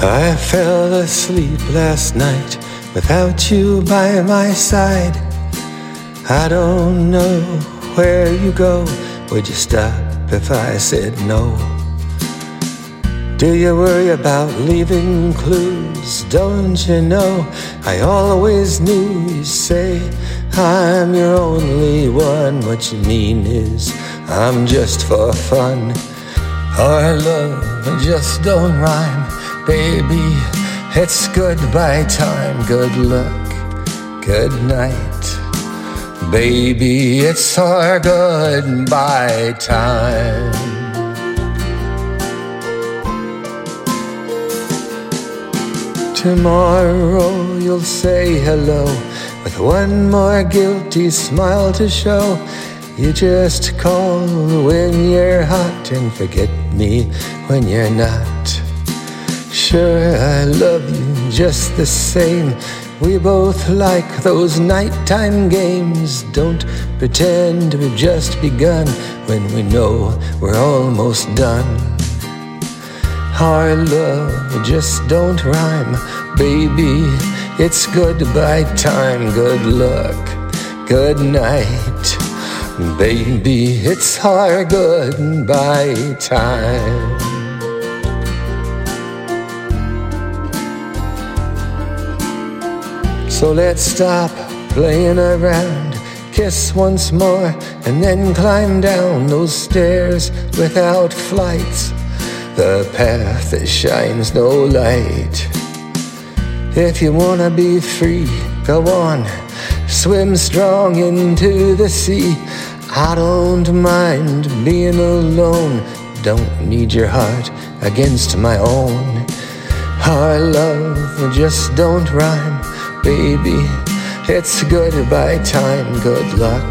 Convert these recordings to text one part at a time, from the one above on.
I fell asleep last night without you by my side. I don't know where you go. Would you stop if I said no? Do you worry about leaving clues? Don't you know? I always knew you say I'm your only one. What you mean is I'm just for fun. Our love just don't rhyme, baby. It's goodbye time. Good luck, good night, baby. It's our goodbye time. Tomorrow you'll say hello with one more guilty smile to show. You just call when you're hot and forget me when you're not. Sure, I love you just the same. We both like those nighttime games. Don't pretend we've just begun when we know we're almost done. Our love just don't rhyme, baby. It's goodbye time, good luck, good night, baby. It's our goodbye time. So let's stop playing around, kiss once more, and then climb down those stairs without flights the path that shines no light. If you wanna be free, go on, swim strong into the sea. I don't mind being alone, don't need your heart against my own. Our love just don't rhyme, baby. It's goodbye time, good luck,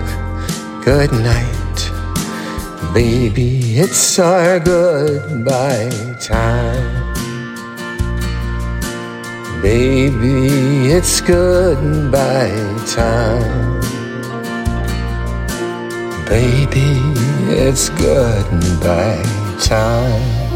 good night. Baby, it's our goodbye time. Baby, it's goodbye time. Baby, it's goodbye time.